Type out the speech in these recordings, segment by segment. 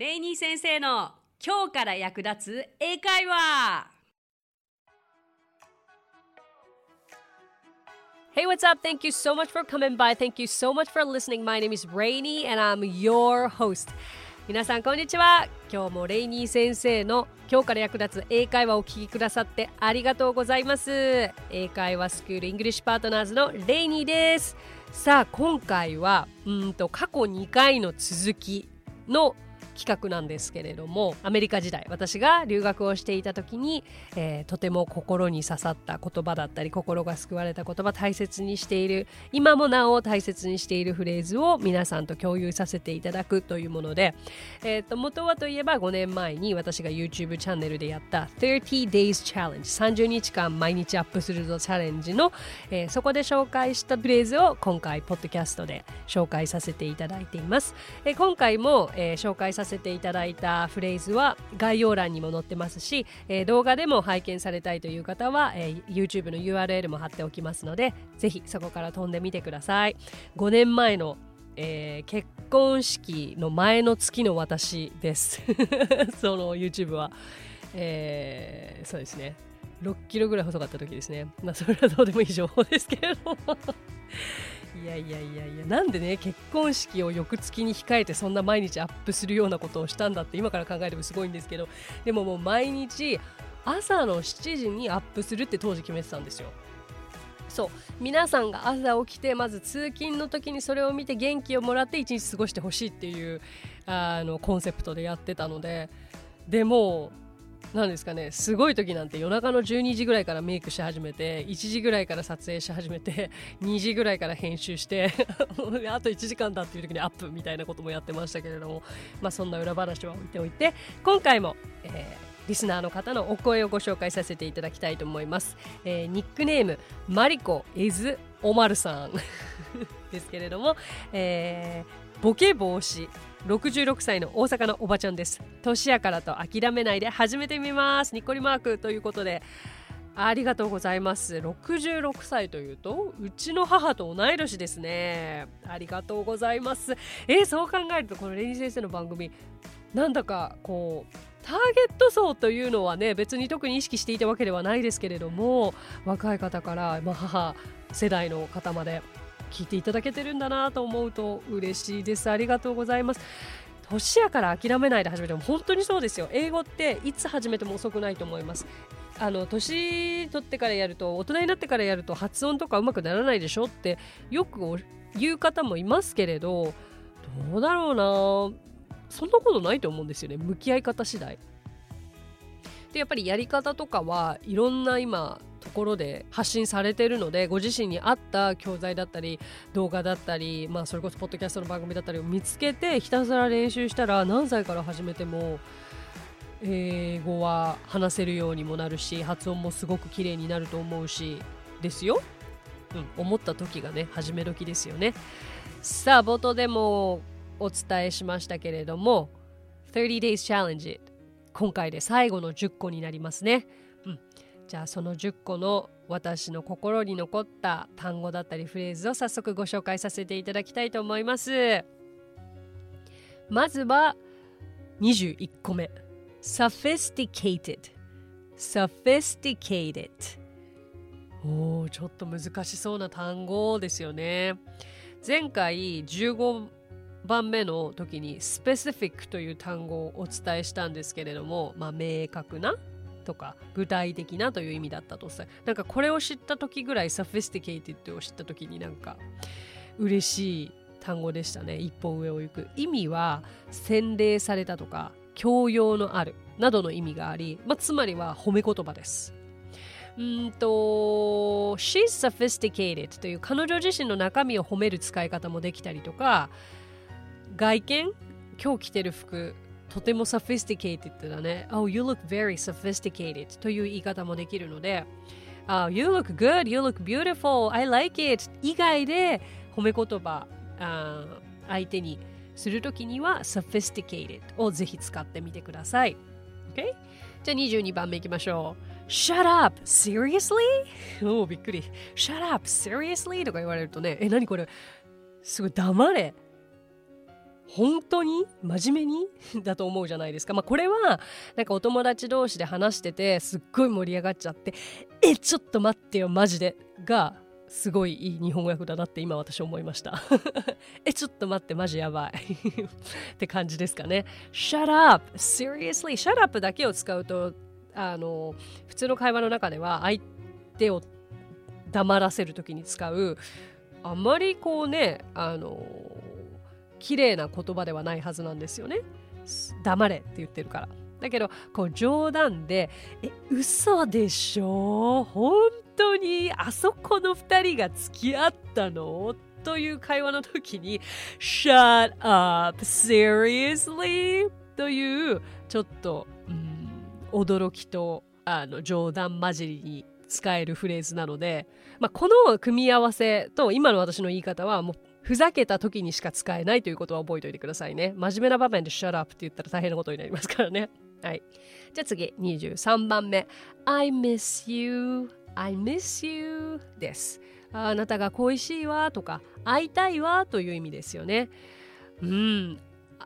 レイニー先生の今日から役立つ英会話 Hey, what's up? Thank you so much for coming by. Thank you so much for listening. My name is Rainy and I'm your host. 皆さんこんにちは今日もレイニー先生の今日から役立つ英会話をお聞きくださってありがとうございます英会話スクールイングリッシュパートナーズのレイニーですさあ今回はうんと過去2回の続きの企画なんですけれどもアメリカ時代私が留学をしていた時に、えー、とても心に刺さった言葉だったり心が救われた言葉大切にしている今もなお大切にしているフレーズを皆さんと共有させていただくというもので、えー、と元はといえば5年前に私が YouTube チャンネルでやった30 Days Challenge 30日間毎日アップするぞチャレンジの、えー、そこで紹介したフレーズを今回ポッドキャストで紹介させていただいています、えー、今回も、えー、紹介させせていただいたフレーズは概要欄にも載ってますし、えー、動画でも拝見されたいという方は、えー、YouTube の URL も貼っておきますのでぜひそこから飛んでみてください。5年前のえー、結婚式の前の月の私です。その YouTube は、えー、そうですね。6キロぐらい細かった時ですね。まあそれはどうでもいい情報ですけれども。いやいやいやいや。なんでね結婚式を翌月に控えてそんな毎日アップするようなことをしたんだって今から考えてもすごいんですけどでももう毎日朝の7時にアップするって当時決めてたんですよ。そう。皆さんが朝起きてまず通勤の時にそれを見て元気をもらって一日過ごしてほしいっていうあのコンセプトでやってたので。でもなんですかねすごい時なんて夜中の12時ぐらいからメイクし始めて1時ぐらいから撮影し始めて 2時ぐらいから編集して あと1時間だっていう時にアップみたいなこともやってましたけれどもまあそんな裏話は置いておいて今回も、えーリスナーの方のお声をご紹介させていただきたいと思います、えー、ニックネームマリコイズオマルさん ですけれども、えー、ボケ防止。66歳の大阪のおばちゃんです。年やからと諦めないで始めてみます。にっこりマークということで。ありがとうございます。66歳というとうちの母と同い年ですね。ありがとうございます。えー、そう考えるとこのレニー先生の番組なんだかこうターゲット層というのはね別に特に意識していたわけではないですけれども若い方から、まあ、母世代の方まで聞いていただけてるんだなと思うと嬉しいです。ありがとうございます。年やから諦めないで始めても本当にそうですよ。英語っていつ始めても遅くないと思います。あの年取ってからやると大人になってからやると発音とかうまくならないでしょってよく言う方もいますけれどどうだろうな。そんなことないと思うんですよね。向き合い方次第。でやっぱりやり方とかはいろんな今ところで発信されているのでご自身に合った教材だったり動画だったり、まあ、それこそポッドキャストの番組だったりを見つけてひたすら練習したら何歳から始めても英語は話せるようにもなるし発音もすごく綺麗になると思うしですよ、うん、思った時がね始め時ですよね。さあ冒頭でもお伝えしましたけれども30 days challenge 今回で最後の10個になりますね、うん、じゃあその10個の私の心に残った単語だったりフレーズを早速ご紹介させていただきたいと思います。まずは21個目。sophisticated sophisticated おーちょっと難しそうな単語ですよね。前回15番目の時に specific という単語をお伝えしたんですけれども、まあ、明確なとか具体的なという意味だったとさなんかこれを知った時ぐらい sophisticated を知った時になんか嬉しい単語でしたね。一歩上を行く。意味は洗礼されたとか教養のあるなどの意味があり、まあ、つまりは褒め言葉です。うんと She's sophisticated という彼女自身の中身を褒める使い方もできたりとか外見今日着てる服とても sophisticated だね。Oh, you look very sophisticated という言い方もできるので、oh, you look good, you look beautiful, I like it 以外で褒め言葉、uh, 相手にするときには sophisticated をぜひ使ってみてください。Okay? じゃあ22番目いきましょう。Shut up! Seriously? おお、びっくり。Shut up! Seriously? とか言われるとね、え、何これすごい黙れ。本当に？真面目に？だと思うじゃないですか。まあこれはなんかお友達同士で話しててすっごい盛り上がっちゃってえちょっと待ってよマジで。がすごいいい日本語訳だなって今私思いました。えちょっと待ってマジやばい。って感じですかね。Shut up! Seriously shut up だけを使うとあの普通の会話の中では相手を黙らせる時に使うあまりこうねあの綺麗な言葉ではないはずなんですよね黙れって言ってるからだけどこう冗談で「え嘘でしょ？本当にあそこの2人が付き合ったの?」という会話の時に「Shut up seriously?」というちょっと、うん、驚きとあの冗談交じりに使えるフレーズなので、まあ、この組み合わせと今の私の言い方はもうふざけた時にしか使えないということは覚えておいてくださいね。真面目な場面で shut up って言ったら大変なことになりますからね。はい。じゃあ次、23番目。I miss you, I miss you です。あなたが恋しいわとか、会いたいわという意味ですよね。うん、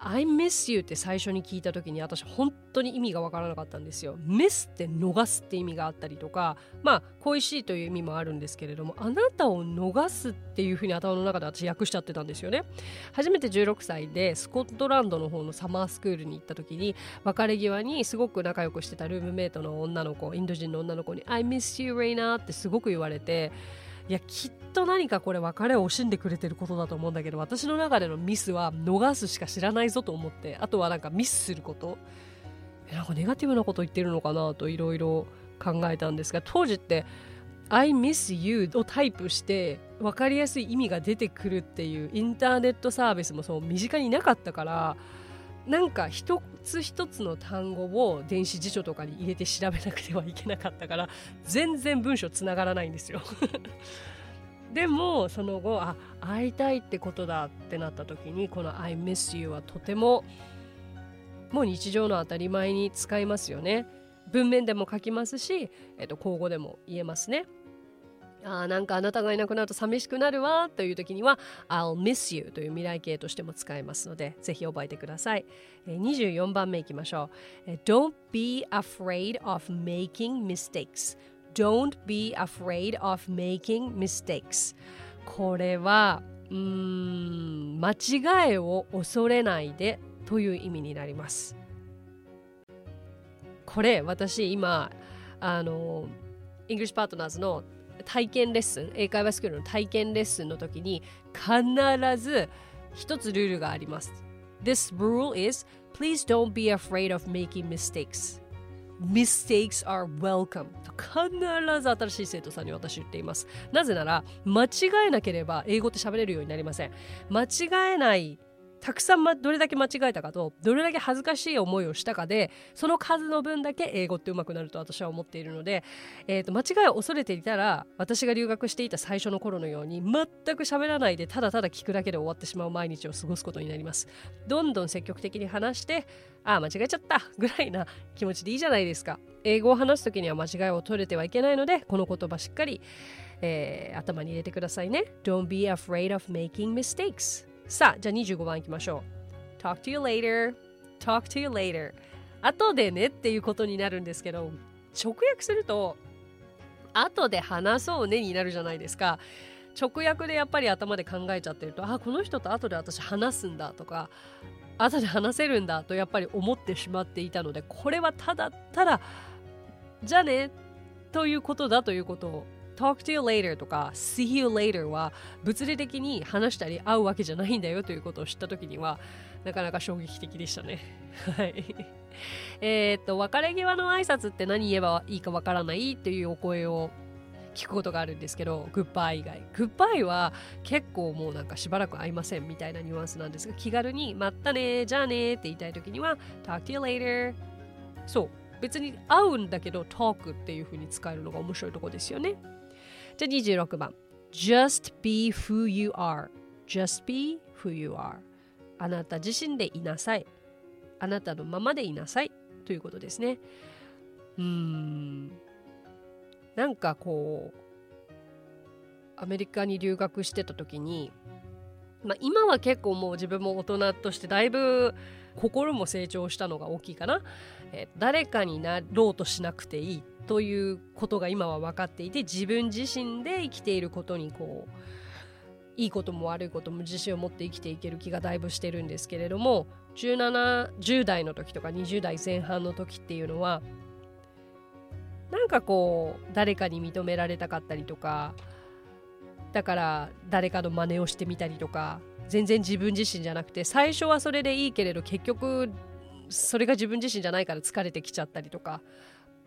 I miss you って最初に聞いた時に私本当に意味がわからなかったんですよ。miss って逃すって意味があったりとかまあ恋しいという意味もあるんですけれどもあなたを逃すっていうふうに頭の中で私訳しちゃってたんですよね。初めて16歳でスコットランドの方のサマースクールに行った時に別れ際にすごく仲良くしてたルームメイトの女の子インド人の女の子に I miss you Reina ってすごく言われていやきっと何かこれ別れを惜しんでくれてることだと思うんだけど私の中でのミスは逃すしか知らないぞと思ってあとはなんかミスすること。なんかネガティブなこと言ってるのかなといろいろ考えたんですが当時って I miss you をタイプして分かりやすい意味が出てくるっていうインターネットサービスもそう身近になかったからなんか一つ一つの単語を電子辞書とかに入れて調べなくてはいけなかったから全然文章つながらないんですよ。でもその後あ会いたいってことだってなった時にこの I miss you はとてももう日常の当たり前に使いますよね。文面でも書きますし、えっと、口語でも言えますね。あなんかあなたがいなくなると寂しくなるわという時には I'll miss you という未来形としても使えますのでぜひ覚えてください、24番目いきましょう、Don't be afraid of making mistakes. Don't be afraid of making mistakes. これはうん間違いを恐れないでという意味になります。これ私今あの English Partners の体験レッスン英会話スクールの体験レッスンの時に必ず一つルールがあります。This rule is please don't be afraid of making mistakes. Mistakes are welcome. 必ず新しい生徒さんに私言っています。なぜなら間違えなければ英語って喋れるようになりません。間違えないたくさん、ま、どれだけ間違えたかとどれだけ恥ずかしい思いをしたかでその数の分だけ英語って上手くなると私は思っているので、えーと、間違いを恐れていたら私が留学していた最初の頃のように全く喋らないでただただ聞くだけで終わってしまう毎日を過ごすことになります。どんどん積極的に話してああ間違えちゃったぐらいな気持ちでいいじゃないですか。英語を話す時には間違いを取れてはいけないのでこの言葉しっかり、えー、頭に入れてくださいね。Don't be afraid of making mistakes. さあ、じゃあ25番いきましょう。Talk to you later. Talk to you later. 後でねっていうことになるんですけど、直訳すると、後で話そうねになるじゃないですか。直訳でやっぱり頭で考えちゃってると、あ、この人と後で私話すんだとか、後で話せるんだとやっぱり思ってしまっていたので、これはただただ、じゃあねということだということを talk to you later とか see you later は物理的に話したり会うわけじゃないんだよということを知った時にはなかなか衝撃的でしたね。はい。えっと、別れ際の挨拶って何言えばいいかわからないというお声を聞くことがあるんですけど、グッバイ以外。グッバイは結構もうなんかしばらく会いませんみたいなニュアンスなんですが、気軽にまったね、じゃあねって言いたい時には talk to you later そう。別に会うんだけど talk っていう風に使えるのが面白いとこですよね。じゃあ26番。Just be who you are. Just be who you are. あなた自身でいなさい。あなたのままでいなさい。ということですね。うん。なんかこうアメリカに留学してた時にまあ、今は結構もう自分も大人としてだいぶ心も成長したのが大きいかな、えー、誰かになろうとしなくていい。ということが今は分かっていて自分自身で生きていることにこういいことも悪いことも自信を持って生きていける気がだいぶしてるんですけれども1710代の時とか20代前半の時っていうのはなんかこう誰かに認められたかったりとかだから誰かの真似をしてみたりとか全然自分自身じゃなくて最初はそれでいいけれど結局それが自分自身じゃないから疲れてきちゃったりとか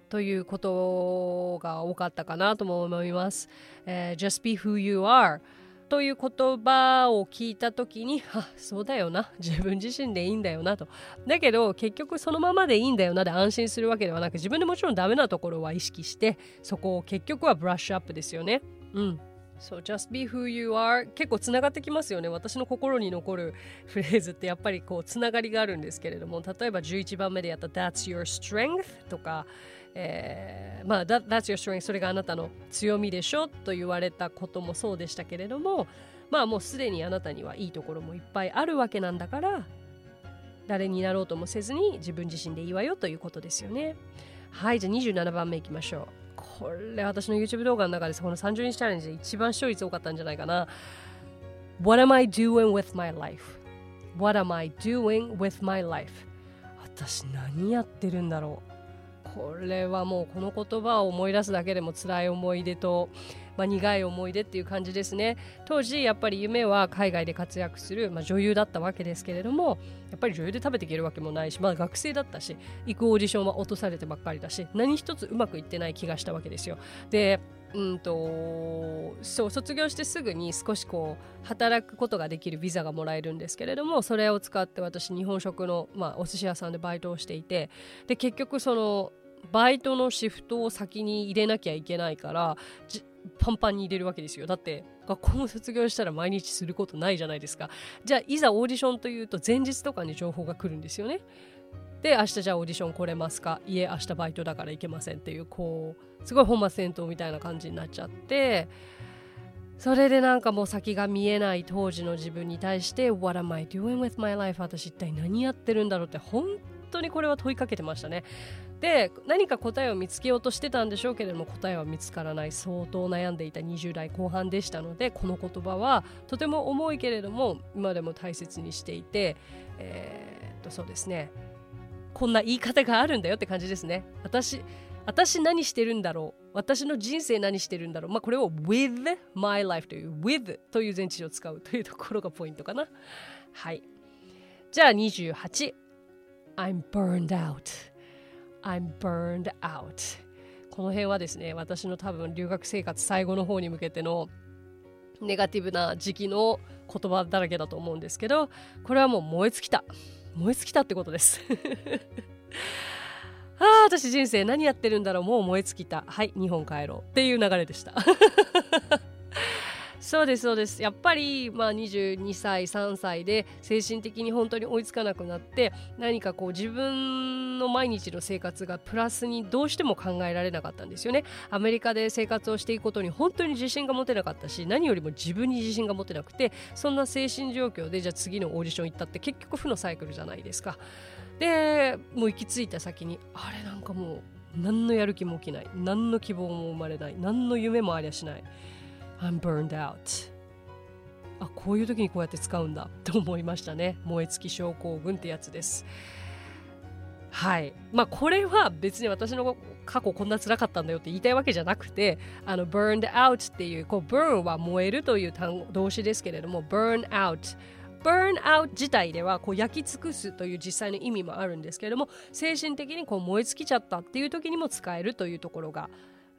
ということが多かったかなとも思います。えー、Just be who you are という言葉を聞いた時に あそうだよな自分自身でいいんだよなとだけど結局そのままでいいんだよなで安心するわけではなく自分でもちろんダメなところは意識してそこを結局はブラッシュアップですよねうんそう、just be who you are 結構つながってきますよね。私の心に残るフレーズってやっぱりこうつながりがあるんですけれども、例えば11番目でやった That's your strength とか、えー、まあ that, That's your strength それがあなたの強みでしょと言われたこともそうでしたけれども、まあもうすでにあなたにはいいところもいっぱいあるわけなんだから、誰になろうともせずに自分自身でいいわよということですよね。はい、じゃあ27番目いきましょう。これ私の YouTube 動画の中でこの30日チャレンジで一番視聴率多かったんじゃないかな What am I doing with my life? What am I doing with my life? 私何やってるんだろう？これはもうこの言葉を思い出すだけでも辛い思い出とまあ、苦い思い出っていう感じですね。当時やっぱり夢は海外で活躍する、まあ、女優だったわけですけれどもやっぱり女優で食べていけるわけもないし、まあ、学生だったし行くオーディションは落とされてばっかりだし何一つうまくいってない気がしたわけですよ。でうんとそう卒業してすぐに少しこう働くことができるビザがもらえるんですけれどもそれを使って私日本食の、まあ、お寿司屋さんでバイトをしていてで結局そのバイトのシフトを先に入れなきゃいけないからパンパンに入れるわけですよ。だって学校も卒業したら毎日することないじゃないですか。じゃあいざオーディションというと前日とかに情報が来るんですよね。で明日じゃあオーディション来れますか？いえ明日バイトだから行けませんっていうこうすごい本末転倒みたいな感じになっちゃってそれでなんかもう先が見えない当時の自分に対して What am I doing with my life? 私一体何やってるんだろうって本当にこれは問いかけてましたね。で何か答えを見つけようとしてたんでしょうけれども答えは見つからない。相当悩んでいた20代後半でしたのでこの言葉はとても重いけれども今でも大切にしていて、えー、っとそうですね。こんな言い方があるんだよって感じですね。私私何してるんだろう。私の人生何してるんだろう。まあこれを with my life という with という前置詞を使うというところがポイントかな。はい。じゃあ28 I'm burned out I'm burned out. この辺はですね私の多分留学生活最後の方に向けてのネガティブな時期の言葉だらけだと思うんですけどこれはもう燃え尽きた。燃え尽きたってことです。ああ私人生何やってるんだろう。もう燃え尽きた。はい日本帰ろう。っていう流れでした。そうですそうです。やっぱり、まあ、22歳3歳で精神的に本当に追いつかなくなって何かこう自分の毎日の生活がプラスにどうしても考えられなかったんですよね。アメリカで生活をしていくことに本当に自信が持てなかったし何よりも自分に自信が持てなくてそんな精神状況でじゃあ次のオーディション行ったって結局負のサイクルじゃないですか。でもう行き着いた先にあれなんかもう何のやる気も起きない。何の希望も生まれない。何の夢もありゃしない。I'm burned out. あこういう時にこうやって使うんだと思いましたね。燃え尽き症候群ってやつです。はい。まあこれは別に私の過去こんな辛かったんだよって言いたいわけじゃなくてあの burned out っていうこう burn は燃えるという単語動詞ですけれども burn out burn out 自体ではこう焼き尽くすという実際の意味もあるんですけれども精神的にこう燃え尽きちゃったっていう時にも使えるというところが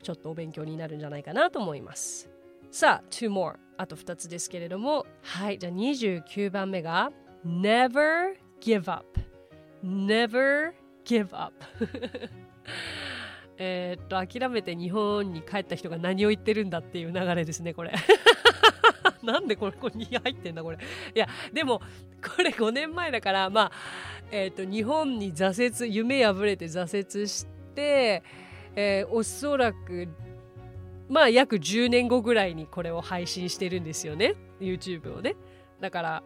ちょっとお勉強になるんじゃないかなと思います。さあ、two more。あと2つですけれども、はい、じゃあ29番目が Never give up。Never give up えっと、諦めて日本に帰った人が何を言ってるんだっていう流れですね、これ。なんでこれ、ここに入ってんだ、これ。いや、でも、これ5年前だから、まあ、えっ、と、日本に挫折、夢破れて挫折して、えー、おそらくまあ約10年後ぐらいにこれを配信してるんですよね。YouTube をね。だから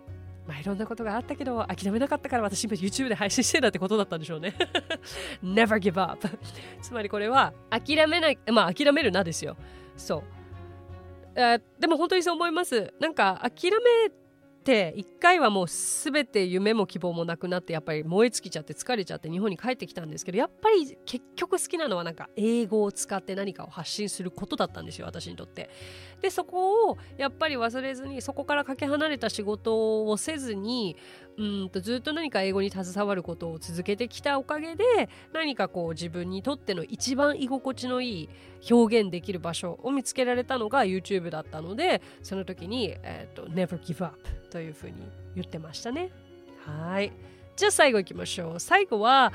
まあ、いろんなことがあったけど諦めなかったから私今 YouTube で配信してたってことだったんでしょうね。Never give up. つまりこれは諦めないまあ諦めるなですよ。そう。えでも本当にそう思います。なんか諦めって一回はもう全て夢も希望もなくなってやっぱり燃え尽きちゃって疲れちゃって日本に帰ってきたんですけどやっぱり結局好きなのはなんか英語を使って何かを発信することだったんですよ私にとって。でそこをやっぱり忘れずにそこからかけ離れた仕事をせずにうんとずっと何か英語に携わることを続けてきたおかげで何かこう自分にとっての一番居心地のいい表現できる場所を見つけられたのが YouTube だったのでその時に、えーと、Never give up というふうに言ってましたね。はい。じゃあ最後いきましょう。最後は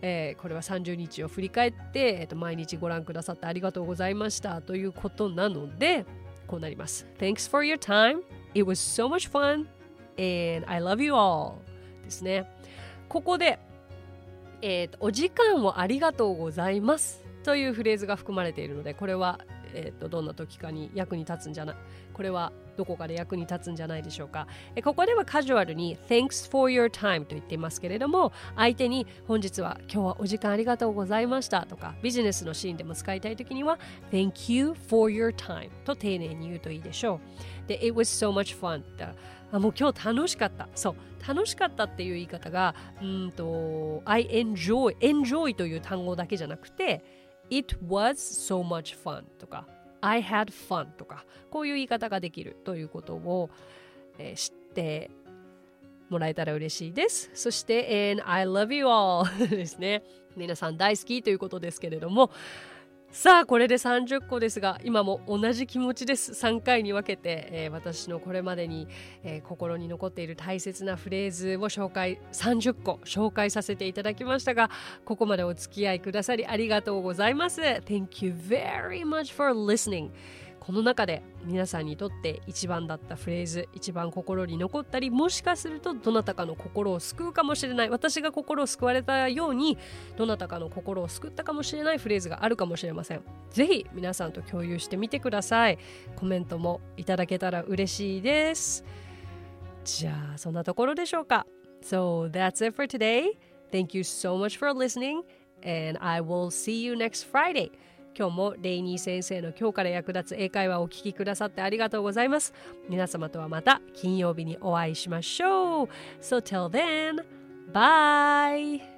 えー、これは30日を振り返って、えー、と毎日ご覧くださってありがとうございましたということなのでこうなります。Thanks for your time. It was so much fun. And I love you all ですね。ここで、えー、お時間をありがとうございますというフレーズが含まれているのでこれは、えーと、どんな時かに役に立つんじゃない？これはどこかで役に立つんじゃないでしょうか。えここではカジュアルに Thanks for your time と言っていますけれども相手に本日は今日はお時間ありがとうございましたとかビジネスのシーンでも使いたい時には Thank you for your time と丁寧に言うといいでしょう。で It was so much fun あもう今日楽しかったそう楽しかったっていう言い方がうんと I enjoy enjoy という単語だけじゃなくて It was so much fun とか I had fun とかこういう言い方ができるということを、えー、知ってもらえたら嬉しいです。そして、and I love you all ですね。皆さん大好きということですけれども、さあこれで30個ですが今も同じ気持ちです。3回に分けて、えー、私のこれまでに、えー、心に残っている大切なフレーズを紹介30個紹介させていただきましたがここまでお付き合いくださりありがとうございます。Thank you very much for listening. この中で皆さんにとって一番だったフレーズ一番心に残ったりもしかするとどなたかの心を救うかもしれない私が心を救われたようにどなたかの心を救ったかもしれないフレーズがあるかもしれません。ぜひ皆さんと共有してみてください。コメントもいただけたら嬉しいです。じゃあそんなところでしょうか。So that's it for today. Thank you so much for listening and I will see you next Friday. 今日もレイニー先生の今日から役立つ英会話をお聞きくださってありがとうございます皆様とはまた金曜日にお会いしましょう So till then, bye!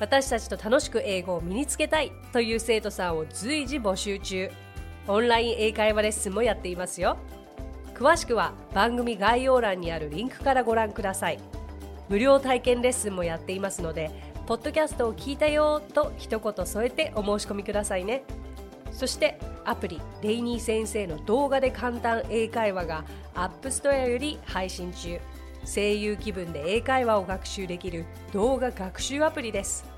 私たちと楽しく英語を身につけたいという生徒さんを随時募集中。オンライン英会話レッスンもやっていますよ。詳しくは番組概要欄にあるリンクからご覧ください。無料体験レッスンもやっていますのでポッドキャストを聞いたよと一言添えてお申し込みくださいね。そしてアプリレイニー先生の動画で簡単英会話が App Store より配信中。声優気分で英会話を学習できる動画学習アプリです。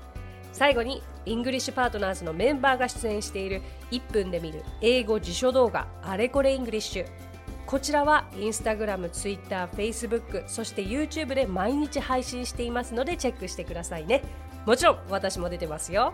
最後にイングリッシュパートナーズのメンバーが出演している1分で見る英語辞書動画あれこれイングリッシュこちらはインスタグラム、ツイッター、フェイスブックそして YouTube で毎日配信していますのでチェックしてくださいね。もちろん私も出てますよ。